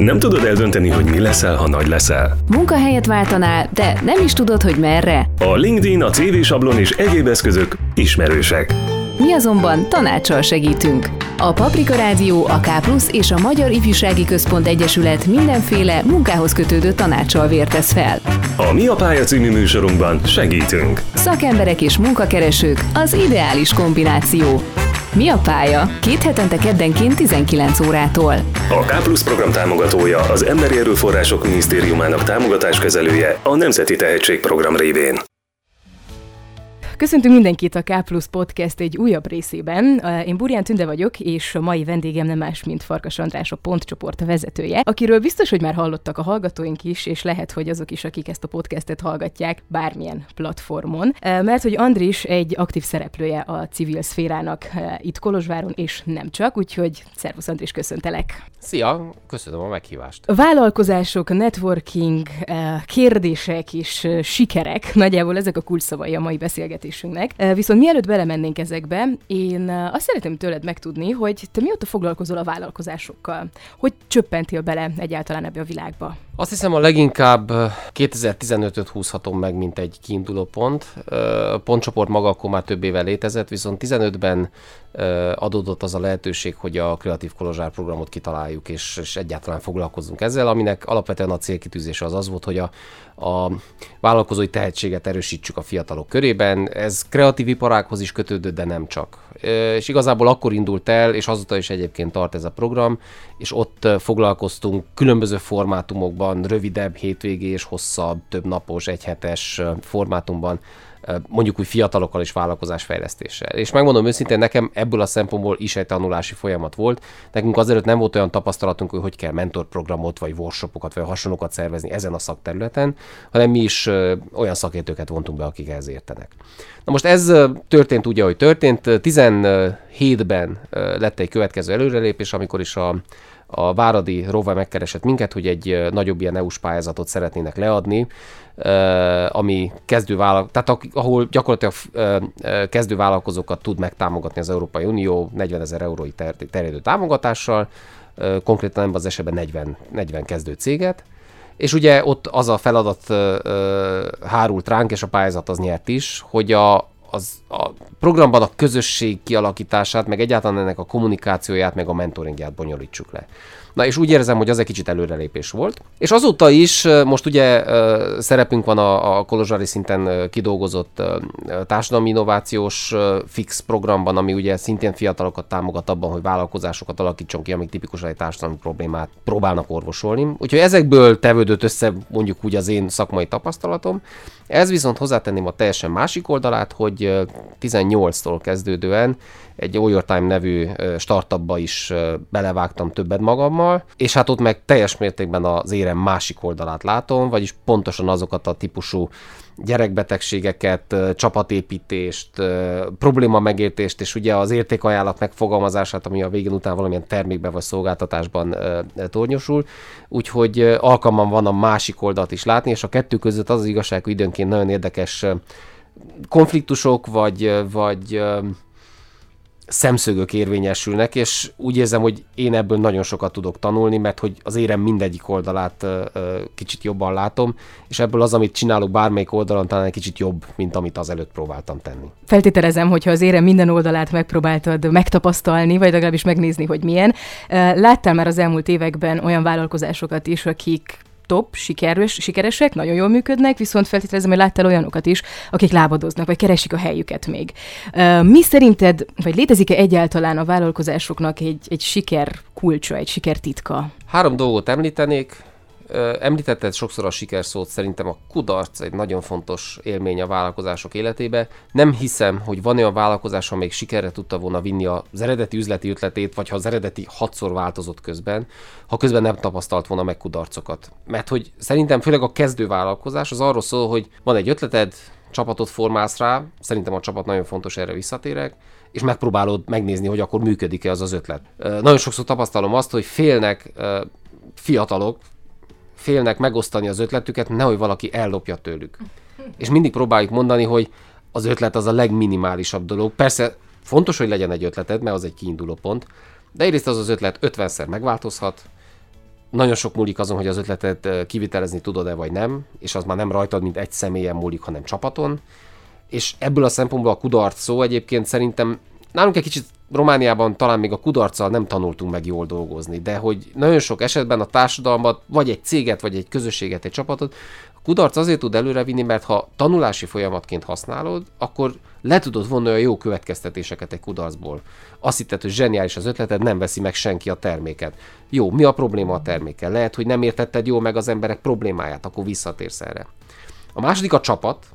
Nem tudod eldönteni, hogy mi leszel, ha nagy leszel? Munkahelyet váltanál, de nem is tudod, hogy merre? A LinkedIn, a CV sablon és egyéb eszközök ismerősek. Mi azonban tanácssal segítünk. A Paprika Rádió, a K és a Magyar Ifjúsági Központ Egyesület mindenféle munkához kötődő tanácssal vértesz fel. A Mi a pálya című műsorunkban segítünk. Szakemberek és munkakeresők az ideális kombináció. Mi a pálya? Két hetente keddenként 19 órától. A K program támogatója az Emberi Erőforrások Minisztériumának támogatáskezelője a Nemzeti Tehetségprogram révén. Köszöntünk mindenkit a K Plus Podcast egy újabb részében. Én Burján Tünde vagyok, és a mai vendégem nem más, mint Farkas András, a pontcsoport vezetője, akiről biztos, hogy már hallottak a hallgatóink is, és lehet, hogy azok is, akik ezt a podcastet hallgatják bármilyen platformon. Mert hogy Andris egy aktív szereplője a civil szférának itt Kolozsváron, és nem csak, úgyhogy szervusz Andris, köszöntelek! Szia, köszönöm a meghívást. Vállalkozások, networking, kérdések és sikerek, nagyjából ezek a kulcsszavai a mai beszélgetés beszélgetésünknek. Viszont mielőtt belemennénk ezekbe, én azt szeretném tőled megtudni, hogy te mióta foglalkozol a vállalkozásokkal? Hogy csöppentél bele egyáltalán ebbe a világba? Azt hiszem a leginkább 2015-öt húzhatom meg, mint egy kiinduló pont. A pontcsoport maga akkor már több éve létezett, viszont 15-ben adódott az a lehetőség, hogy a Kreatív Kolozsár programot kitaláljuk, és, és egyáltalán foglalkozunk ezzel, aminek alapvetően a célkitűzése az az volt, hogy a, a vállalkozói tehetséget erősítsük a fiatalok körében. Ez kreatív iparákhoz is kötődött, de nem csak. És igazából akkor indult el, és azóta is egyébként tart ez a program, és ott foglalkoztunk különböző formátumokban, rövidebb, hétvégé és hosszabb, több napos, egyhetes formátumban mondjuk úgy fiatalokkal és vállalkozásfejlesztéssel. És megmondom őszintén, nekem ebből a szempontból is egy tanulási folyamat volt. Nekünk azért nem volt olyan tapasztalatunk, hogy hogy kell mentorprogramot, vagy workshopokat, vagy hasonlókat szervezni ezen a szakterületen, hanem mi is olyan szakértőket vontunk be, akik ehhez értenek. Na most ez történt úgy, ahogy történt. 17-ben lett egy következő előrelépés, amikor is a a Váradi Rova megkeresett minket, hogy egy nagyobb ilyen EU-s pályázatot szeretnének leadni, ami kezdő tehát ahol gyakorlatilag kezdő vállalkozókat tud megtámogatni az Európai Unió 40 ezer eurói ter- terjedő támogatással, konkrétan az esetben 40, 40 kezdő céget, és ugye ott az a feladat hárult ránk, és a pályázat az nyert is, hogy a, az, a programban a közösség kialakítását, meg egyáltalán ennek a kommunikációját, meg a mentoringját bonyolítsuk le. Na és úgy érzem, hogy az egy kicsit előrelépés volt. És azóta is most ugye szerepünk van a, a Kolozsari szinten kidolgozott társadalmi innovációs fix programban, ami ugye szintén fiatalokat támogat abban, hogy vállalkozásokat alakítson ki, amik tipikusan egy társadalmi problémát próbálnak orvosolni. Úgyhogy ezekből tevődött össze mondjuk úgy az én szakmai tapasztalatom. Ez viszont hozzátenném a teljesen másik oldalát, hogy 18-tól kezdődően egy All Time nevű startupba is belevágtam többet magammal, és hát ott meg teljes mértékben az érem másik oldalát látom, vagyis pontosan azokat a típusú gyerekbetegségeket, csapatépítést, probléma megértést, és ugye az értékajánlat megfogalmazását, ami a végén után valamilyen termékbe vagy szolgáltatásban tornyosul. Úgyhogy alkalmam van a másik oldalt is látni, és a kettő között az, az igazság, hogy időnként nagyon érdekes konfliktusok, vagy, vagy szemszögök érvényesülnek, és úgy érzem, hogy én ebből nagyon sokat tudok tanulni, mert hogy az érem mindegyik oldalát kicsit jobban látom, és ebből az, amit csinálok bármelyik oldalon, talán egy kicsit jobb, mint amit az előtt próbáltam tenni. Feltételezem, hogyha az érem minden oldalát megpróbáltad megtapasztalni, vagy legalábbis megnézni, hogy milyen. Láttál már az elmúlt években olyan vállalkozásokat is, akik top, sikeres, sikeresek, nagyon jól működnek, viszont feltételezem, hogy láttál olyanokat is, akik lábadoznak, vagy keresik a helyüket még. Mi szerinted, vagy létezik-e egyáltalán a vállalkozásoknak egy, egy siker kulcsa, egy siker titka? Három dolgot említenék említetted sokszor a sikerszót, szerintem a kudarc egy nagyon fontos élmény a vállalkozások életébe. Nem hiszem, hogy van olyan vállalkozás, amelyik sikerre tudta volna vinni az eredeti üzleti ötletét, vagy ha az eredeti hatszor változott közben, ha közben nem tapasztalt volna meg kudarcokat. Mert hogy szerintem főleg a kezdő vállalkozás az arról szól, hogy van egy ötleted, csapatot formálsz rá, szerintem a csapat nagyon fontos, erre visszatérek, és megpróbálod megnézni, hogy akkor működik-e az az ötlet. Nagyon sokszor tapasztalom azt, hogy félnek fiatalok, félnek megosztani az ötletüket, nehogy valaki ellopja tőlük. És mindig próbáljuk mondani, hogy az ötlet az a legminimálisabb dolog. Persze fontos, hogy legyen egy ötleted, mert az egy kiinduló pont, de egyrészt az az ötlet 50-szer megváltozhat, nagyon sok múlik azon, hogy az ötletet kivitelezni tudod-e vagy nem, és az már nem rajtad, mint egy személyen múlik, hanem csapaton. És ebből a szempontból a kudarc szó egyébként szerintem nálunk egy kicsit Romániában talán még a kudarccal nem tanultunk meg jól dolgozni, de hogy nagyon sok esetben a társadalmat, vagy egy céget, vagy egy közösséget, egy csapatot, a kudarc azért tud előrevinni, mert ha tanulási folyamatként használod, akkor le tudod vonni a jó következtetéseket egy kudarcból. Azt hitted, hogy zseniális az ötleted, nem veszi meg senki a terméket. Jó, mi a probléma a termékkel? Lehet, hogy nem értetted jól meg az emberek problémáját, akkor visszatérsz erre. A második a csapat,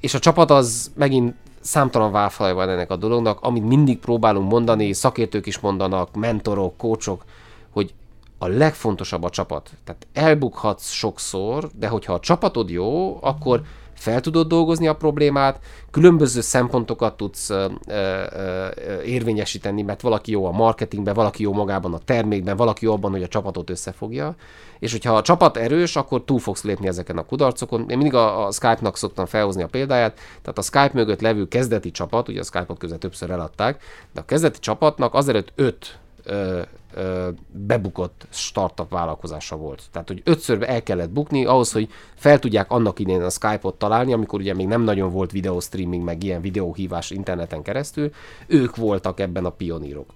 és a csapat az megint számtalan válfaj van ennek a dolognak, amit mindig próbálunk mondani, szakértők is mondanak, mentorok, kócsok, hogy a legfontosabb a csapat. Tehát elbukhatsz sokszor, de hogyha a csapatod jó, akkor fel tudod dolgozni a problémát, különböző szempontokat tudsz ö, ö, érvényesíteni, mert valaki jó a marketingben, valaki jó magában a termékben, valaki jó abban, hogy a csapatot összefogja, és hogyha a csapat erős, akkor túl fogsz lépni ezeken a kudarcokon. Én mindig a, a Skype-nak szoktam felhozni a példáját, tehát a Skype mögött levő kezdeti csapat, ugye a Skype-ot között többször eladták, de a kezdeti csapatnak azelőtt öt ö, ö, bebukott startup vállalkozása volt. Tehát, hogy ötször el kellett bukni ahhoz, hogy fel tudják annak idén a Skype-ot találni, amikor ugye még nem nagyon volt videó streaming, meg ilyen videóhívás interneten keresztül, ők voltak ebben a pionírok.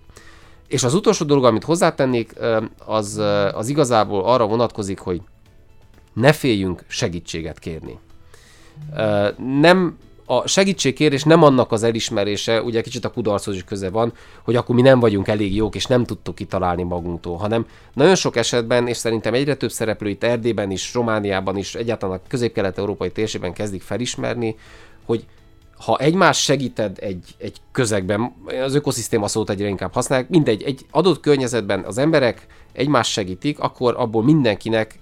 És az utolsó dolog, amit hozzátennék, az, az igazából arra vonatkozik, hogy ne féljünk segítséget kérni. Nem a segítségkérés nem annak az elismerése, ugye kicsit a kudarchoz is köze van, hogy akkor mi nem vagyunk elég jók, és nem tudtuk kitalálni magunktól, hanem nagyon sok esetben, és szerintem egyre több szereplő itt Erdélyben is, Romániában is, egyáltalán a közép-kelet-európai térségben kezdik felismerni, hogy ha egymás segíted egy, egy közegben, az ökoszisztéma szót egyre inkább használják, mindegy, egy adott környezetben az emberek egymást segítik, akkor abból mindenkinek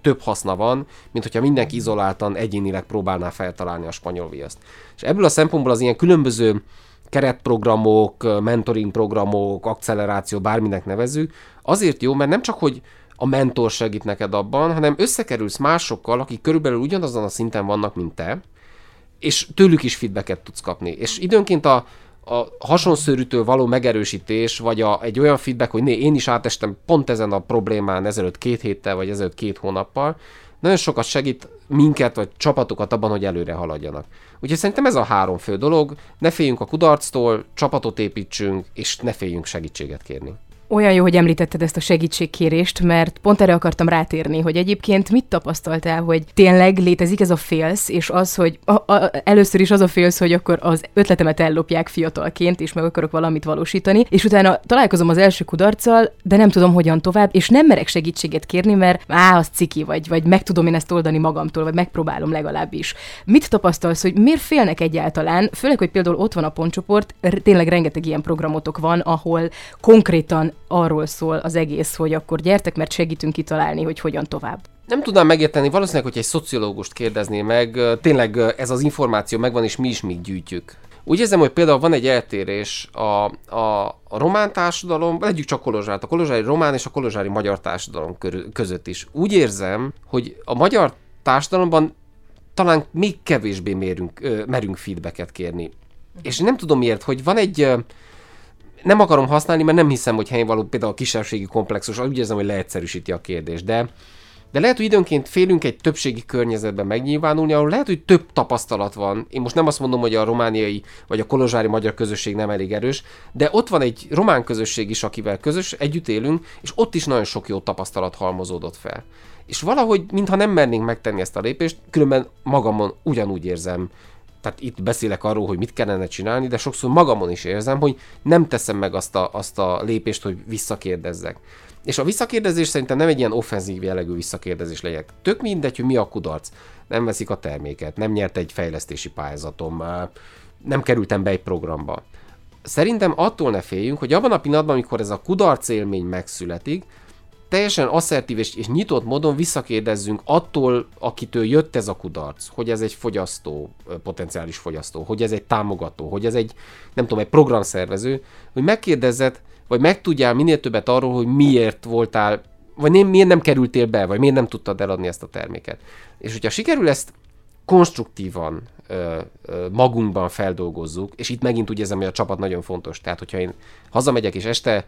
több haszna van, mint hogyha mindenki izoláltan egyénileg próbálná feltalálni a spanyol viaszt. És ebből a szempontból az ilyen különböző keretprogramok, mentoring programok, acceleráció, bárminek nevező, azért jó, mert nem csak, hogy a mentor segít neked abban, hanem összekerülsz másokkal, akik körülbelül ugyanazon a szinten vannak, mint te, és tőlük is feedbacket tudsz kapni. És időnként a, a hasonszörűtől való megerősítés, vagy a, egy olyan feedback, hogy né, én is átestem pont ezen a problémán ezelőtt két héttel, vagy ezelőtt két hónappal, nagyon sokat segít minket, vagy csapatokat abban, hogy előre haladjanak. Úgyhogy szerintem ez a három fő dolog, ne féljünk a kudarctól, csapatot építsünk, és ne féljünk segítséget kérni. Olyan jó, hogy említetted ezt a segítségkérést, mert pont erre akartam rátérni, hogy egyébként mit tapasztaltál, hogy tényleg létezik ez a félsz, és az, hogy a, a, először is az a félsz, hogy akkor az ötletemet ellopják fiatalként, és meg akarok valamit valósítani, és utána találkozom az első kudarccal, de nem tudom hogyan tovább, és nem merek segítséget kérni, mert á, az ciki vagy, vagy meg tudom én ezt oldani magamtól, vagy megpróbálom legalábbis. Mit tapasztalsz, hogy miért félnek egyáltalán, főleg, hogy például ott van a pontcsoport, tényleg rengeteg ilyen programotok van, ahol konkrétan arról szól az egész, hogy akkor gyertek, mert segítünk kitalálni, hogy hogyan tovább. Nem tudnám megérteni, valószínűleg, hogy egy szociológust kérdezné meg, tényleg ez az információ megvan, és mi is még gyűjtjük. Úgy érzem, hogy például van egy eltérés a, a, a román társadalom, legyük csak Kolozsát, a kolozsári román és a kolozsári magyar társadalom között is. Úgy érzem, hogy a magyar társadalomban talán még kevésbé mérünk, merünk feedbacket kérni. És nem tudom miért, hogy van egy, nem akarom használni, mert nem hiszem, hogy helyén való például a kisebbségi komplexus, úgy érzem, hogy leegyszerűsíti a kérdést, de de lehet, hogy időnként félünk egy többségi környezetben megnyilvánulni, ahol lehet, hogy több tapasztalat van. Én most nem azt mondom, hogy a romániai vagy a kolozsári magyar közösség nem elég erős, de ott van egy román közösség is, akivel közös, együtt élünk, és ott is nagyon sok jó tapasztalat halmozódott fel. És valahogy, mintha nem mernénk megtenni ezt a lépést, különben magamon ugyanúgy érzem, tehát itt beszélek arról, hogy mit kellene csinálni, de sokszor magamon is érzem, hogy nem teszem meg azt a, azt a lépést, hogy visszakérdezzek. És a visszakérdezés szerintem nem egy ilyen offenzív jellegű visszakérdezés legyek. Tök mindegy, hogy mi a kudarc. Nem veszik a terméket, nem nyert egy fejlesztési pályázatom, nem kerültem be egy programba. Szerintem attól ne féljünk, hogy abban a pillanatban, amikor ez a kudarc élmény megszületik, teljesen asszertív és, és nyitott módon visszakérdezzünk attól, akitől jött ez a kudarc, hogy ez egy fogyasztó, potenciális fogyasztó, hogy ez egy támogató, hogy ez egy, nem tudom, egy programszervező, hogy megkérdezzed, vagy megtudjál minél többet arról, hogy miért voltál, vagy nem, miért nem kerültél be, vagy miért nem tudtad eladni ezt a terméket. És hogyha sikerül ezt konstruktívan ö, ö, magunkban feldolgozzuk, és itt megint úgy érzem, hogy a csapat nagyon fontos. Tehát, hogyha én hazamegyek és este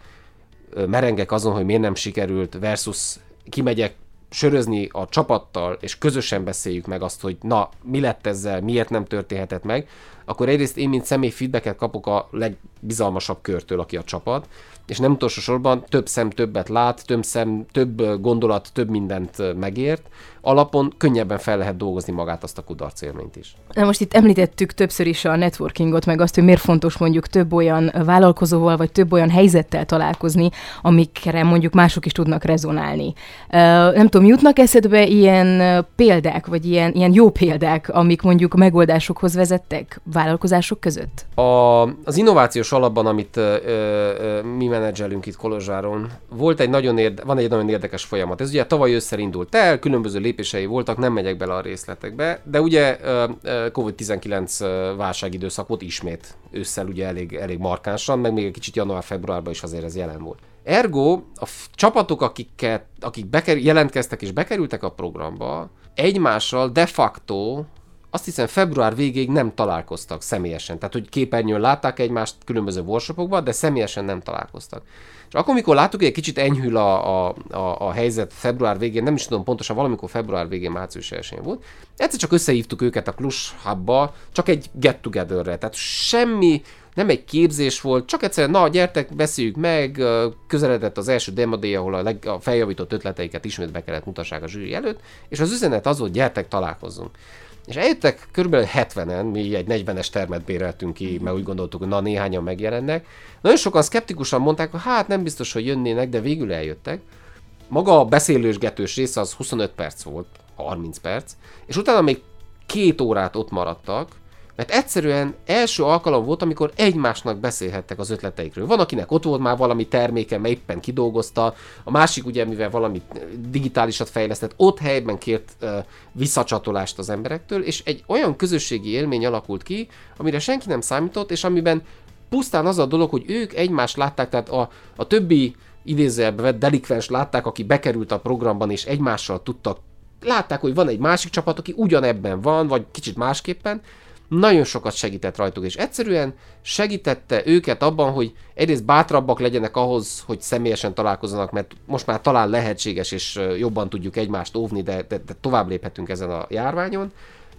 merengek azon, hogy miért nem sikerült versus kimegyek sörözni a csapattal, és közösen beszéljük meg azt, hogy na, mi lett ezzel, miért nem történhetett meg, akkor egyrészt én, mint személy feedbacket kapok a legbizalmasabb körtől, aki a csapat, és nem utolsó sorban több szem többet lát, több szem, több gondolat, több mindent megért, alapon könnyebben fel lehet dolgozni magát azt a kudarc élményt is. Na most itt említettük többször is a networkingot, meg azt, hogy miért fontos mondjuk több olyan vállalkozóval, vagy több olyan helyzettel találkozni, amikre mondjuk mások is tudnak rezonálni. Nem tudom, jutnak eszedbe ilyen példák, vagy ilyen, ilyen jó példák, amik mondjuk megoldásokhoz vezettek vállalkozások között? A, az innovációs alapban, amit ö, ö, mi menedzselünk itt Kolozsáron, volt egy nagyon érde, van egy nagyon érdekes folyamat. Ez ugye tavaly ősszel indult el, különböző lépései voltak, nem megyek bele a részletekbe, de ugye COVID-19 válságidőszak volt ismét ősszel ugye elég, elég markánsan, meg még egy kicsit január-februárban is azért ez jelen volt. Ergo a f- csapatok, akiket, akik beker- jelentkeztek és bekerültek a programba, egymással de facto azt hiszem február végéig nem találkoztak személyesen. Tehát, hogy képernyőn látták egymást különböző workshopokban, de személyesen nem találkoztak. És akkor, amikor láttuk, hogy egy kicsit enyhül a, a, a, a helyzet február végén, nem is tudom pontosan, valamikor február végén, március 1 volt, egyszer csak összehívtuk őket a Klus Hubba, csak egy get-togetherre. Tehát semmi, nem egy képzés volt, csak egyszerűen, na, gyertek, beszéljük meg, közeledett az első demo day, ahol a, leg, a feljavított ötleteiket ismét be kellett mutassák a zsűri előtt, és az üzenet az volt, gyertek, találkozzunk. És eljöttek körülbelül 70-en, mi egy 40-es termet béreltünk ki, mert úgy gondoltuk, hogy na néhányan megjelennek. Nagyon sokan szkeptikusan mondták, hogy hát nem biztos, hogy jönnének, de végül eljöttek. Maga a beszélősgetős része az 25 perc volt, 30 perc, és utána még két órát ott maradtak, mert egyszerűen első alkalom volt, amikor egymásnak beszélhettek az ötleteikről. Van, akinek ott volt már valami terméke, mert éppen kidolgozta, a másik ugye, mivel valami digitálisat fejlesztett, ott helyben kért uh, visszacsatolást az emberektől, és egy olyan közösségi élmény alakult ki, amire senki nem számított, és amiben pusztán az a dolog, hogy ők egymást látták, tehát a, a többi idézőjelbe vett delikvens látták, aki bekerült a programban, és egymással tudtak látták, hogy van egy másik csapat, aki ugyanebben van, vagy kicsit másképpen, nagyon sokat segített rajtuk, és egyszerűen segítette őket abban, hogy egyrészt bátrabbak legyenek ahhoz, hogy személyesen találkozzanak, mert most már talán lehetséges, és jobban tudjuk egymást óvni, de, de, de tovább léphetünk ezen a járványon.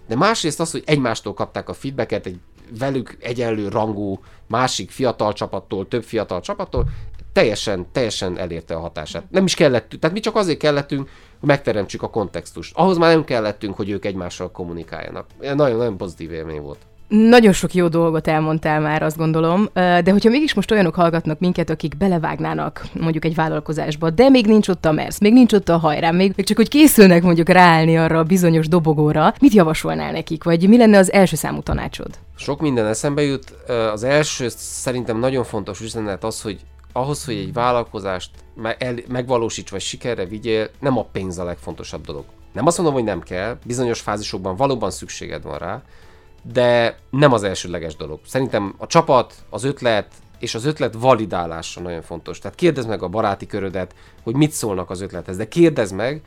De másrészt az, hogy egymástól kapták a feedbacket, egy velük egyenlő rangú másik fiatal csapattól, több fiatal csapattól, teljesen, teljesen elérte a hatását. Nem is kellett, tehát mi csak azért kellettünk, hogy megteremtsük a kontextust. Ahhoz már nem kellettünk, hogy ők egymással kommunikáljanak. Nagyon-nagyon pozitív élmény volt. Nagyon sok jó dolgot elmondtál már, azt gondolom, de hogyha mégis most olyanok hallgatnak minket, akik belevágnának mondjuk egy vállalkozásba, de még nincs ott a MERSZ, még nincs ott a hajrám, még, még csak hogy készülnek mondjuk ráállni arra a bizonyos dobogóra, mit javasolnál nekik, vagy mi lenne az első számú tanácsod? Sok minden eszembe jut. Az első szerintem nagyon fontos üzenet az, hogy ahhoz, hogy egy vállalkozást megvalósíts vagy sikerre vigyél, nem a pénz a legfontosabb dolog. Nem azt mondom, hogy nem kell, bizonyos fázisokban valóban szükséged van rá, de nem az elsődleges dolog. Szerintem a csapat, az ötlet és az ötlet validálása nagyon fontos. Tehát kérdezd meg a baráti körödet, hogy mit szólnak az ötlethez, de kérdezd meg,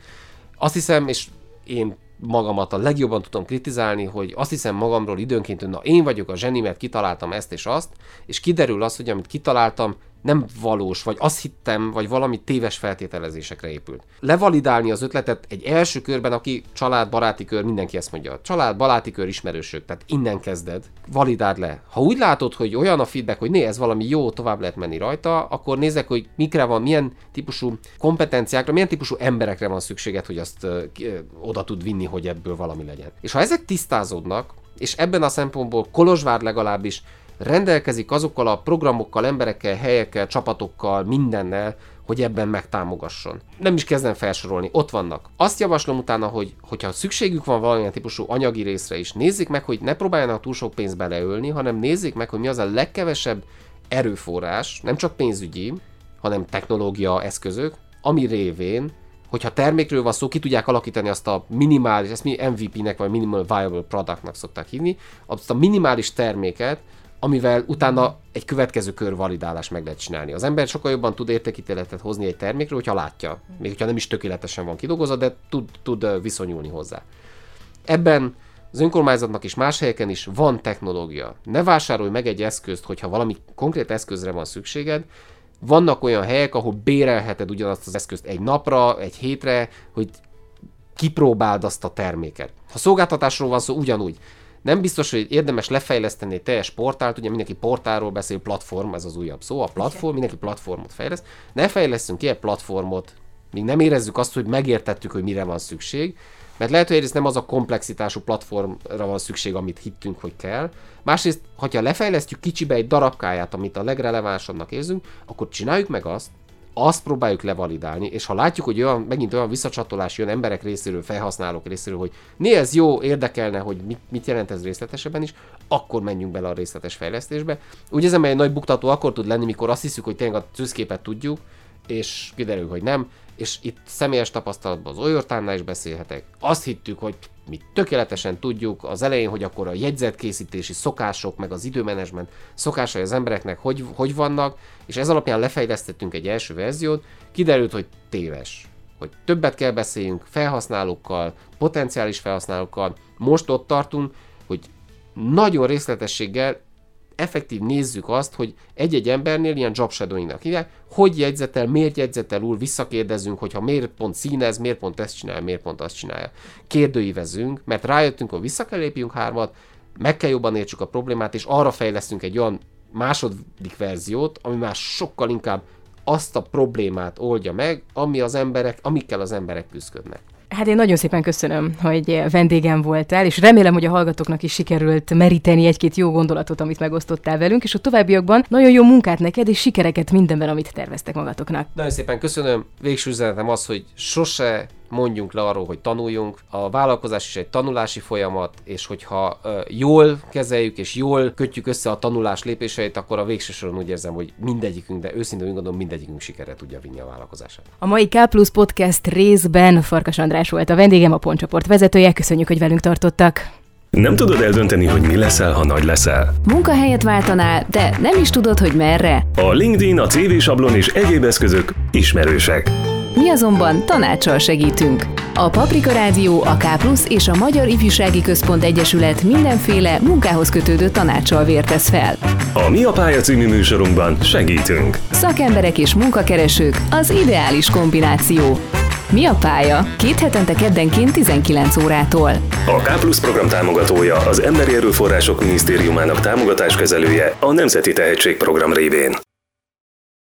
azt hiszem, és én magamat a legjobban tudom kritizálni, hogy azt hiszem magamról időnként, hogy na én vagyok a zseni, mert kitaláltam ezt és azt, és kiderül az, hogy amit kitaláltam, nem valós, vagy azt hittem, vagy valami téves feltételezésekre épült. Levalidálni az ötletet egy első körben, aki család, baráti kör, mindenki ezt mondja. Család, baráti kör, ismerősök, tehát innen kezded, validáld le. Ha úgy látod, hogy olyan a feedback, hogy né, ez valami jó, tovább lehet menni rajta, akkor nézek, hogy mikre van, milyen típusú kompetenciákra, milyen típusú emberekre van szükséged, hogy azt ö, ö, oda tud vinni, hogy ebből valami legyen. És ha ezek tisztázódnak, és ebben a szempontból Kolozsvár legalábbis rendelkezik azokkal a programokkal, emberekkel, helyekkel, csapatokkal, mindennel, hogy ebben megtámogasson. Nem is kezdem felsorolni, ott vannak. Azt javaslom utána, hogy hogyha szükségük van valamilyen típusú anyagi részre is, nézzék meg, hogy ne próbáljanak túl sok pénzt beleölni, hanem nézzék meg, hogy mi az a legkevesebb erőforrás, nem csak pénzügyi, hanem technológia, eszközök, ami révén hogyha termékről van szó, ki tudják alakítani azt a minimális, ezt mi MVP-nek vagy Minimal Viable Productnak szokták hívni, azt a minimális terméket, amivel utána egy következő kör validálás meg lehet csinálni. Az ember sokkal jobban tud értékítéletet hozni egy termékről, hogyha látja, még hogyha nem is tökéletesen van kidolgozva, de tud, tud viszonyulni hozzá. Ebben az önkormányzatnak is más helyeken is van technológia. Ne vásárolj meg egy eszközt, hogyha valami konkrét eszközre van szükséged, Vannak olyan helyek, ahol bérelheted ugyanazt az eszközt egy napra, egy hétre, hogy kipróbáld azt a terméket. Ha szolgáltatásról van szó, ugyanúgy. Nem biztos, hogy érdemes lefejleszteni egy teljes portált, ugye mindenki portálról beszél, platform, ez az újabb szó, a platform, mindenki platformot fejleszt. Ne fejlesztünk ki egy platformot, míg nem érezzük azt, hogy megértettük, hogy mire van szükség, mert lehet, hogy egyrészt nem az a komplexitású platformra van szükség, amit hittünk, hogy kell. Másrészt, ha lefejlesztjük kicsibe egy darabkáját, amit a legrelevánsabbnak érzünk, akkor csináljuk meg azt, azt próbáljuk levalidálni, és ha látjuk, hogy olyan, megint olyan visszacsatolás jön emberek részéről, felhasználók részéről, hogy né, ez jó, érdekelne, hogy mit, mit jelent ez részletesebben is, akkor menjünk bele a részletes fejlesztésbe. Ugye ez egy nagy buktató akkor tud lenni, mikor azt hiszük, hogy tényleg a tűzképet tudjuk, és kiderül, hogy nem, és itt személyes tapasztalatban az Oyortánnál is beszélhetek. Azt hittük, hogy mi tökéletesen tudjuk az elején, hogy akkor a jegyzetkészítési szokások, meg az időmenedzsment szokásai az embereknek hogy, hogy vannak, és ez alapján lefejlesztettünk egy első verziót, kiderült, hogy téves. Hogy többet kell beszéljünk felhasználókkal, potenciális felhasználókkal. Most ott tartunk, hogy nagyon részletességgel effektív nézzük azt, hogy egy-egy embernél ilyen job shadowingnak hívják, hogy jegyzetel, miért jegyzetel úr, visszakérdezünk, hogyha miért pont színez, miért pont ezt csinálja, miért pont azt csinálja. Kérdőívezünk, mert rájöttünk, hogy vissza kell lépjünk hármat, meg kell jobban értsük a problémát, és arra fejlesztünk egy olyan második verziót, ami már sokkal inkább azt a problémát oldja meg, ami az emberek, amikkel az emberek küzdködnek. Hát én nagyon szépen köszönöm, hogy vendégem voltál, és remélem, hogy a hallgatóknak is sikerült meríteni egy-két jó gondolatot, amit megosztottál velünk, és a továbbiakban nagyon jó munkát neked, és sikereket mindenben, amit terveztek magatoknak. Nagyon szépen köszönöm. Végső üzenetem az, hogy sose mondjunk le arról, hogy tanuljunk. A vállalkozás is egy tanulási folyamat, és hogyha jól kezeljük és jól kötjük össze a tanulás lépéseit, akkor a végső soron úgy érzem, hogy mindegyikünk, de őszintén gondolom, mindegyikünk sikere tudja vinni a vállalkozását. A mai K Plus Podcast részben Farkas András volt a vendégem, a pontcsoport vezetője. Köszönjük, hogy velünk tartottak. Nem tudod eldönteni, hogy mi leszel, ha nagy leszel. Munkahelyet váltanál, de nem is tudod, hogy merre. A LinkedIn, a CV sablon és egyéb eszközök ismerősek. Mi azonban tanácssal segítünk. A Paprika Rádió, a K és a Magyar Ifjúsági Központ Egyesület mindenféle munkához kötődő tanácssal vértesz fel. A Mi a pálya című műsorunkban segítünk. Szakemberek és munkakeresők az ideális kombináció. Mi a pálya? Két hetente keddenként 19 órától. A K Plus program támogatója az Emberi Erőforrások Minisztériumának támogatáskezelője a Nemzeti Tehetségprogram révén.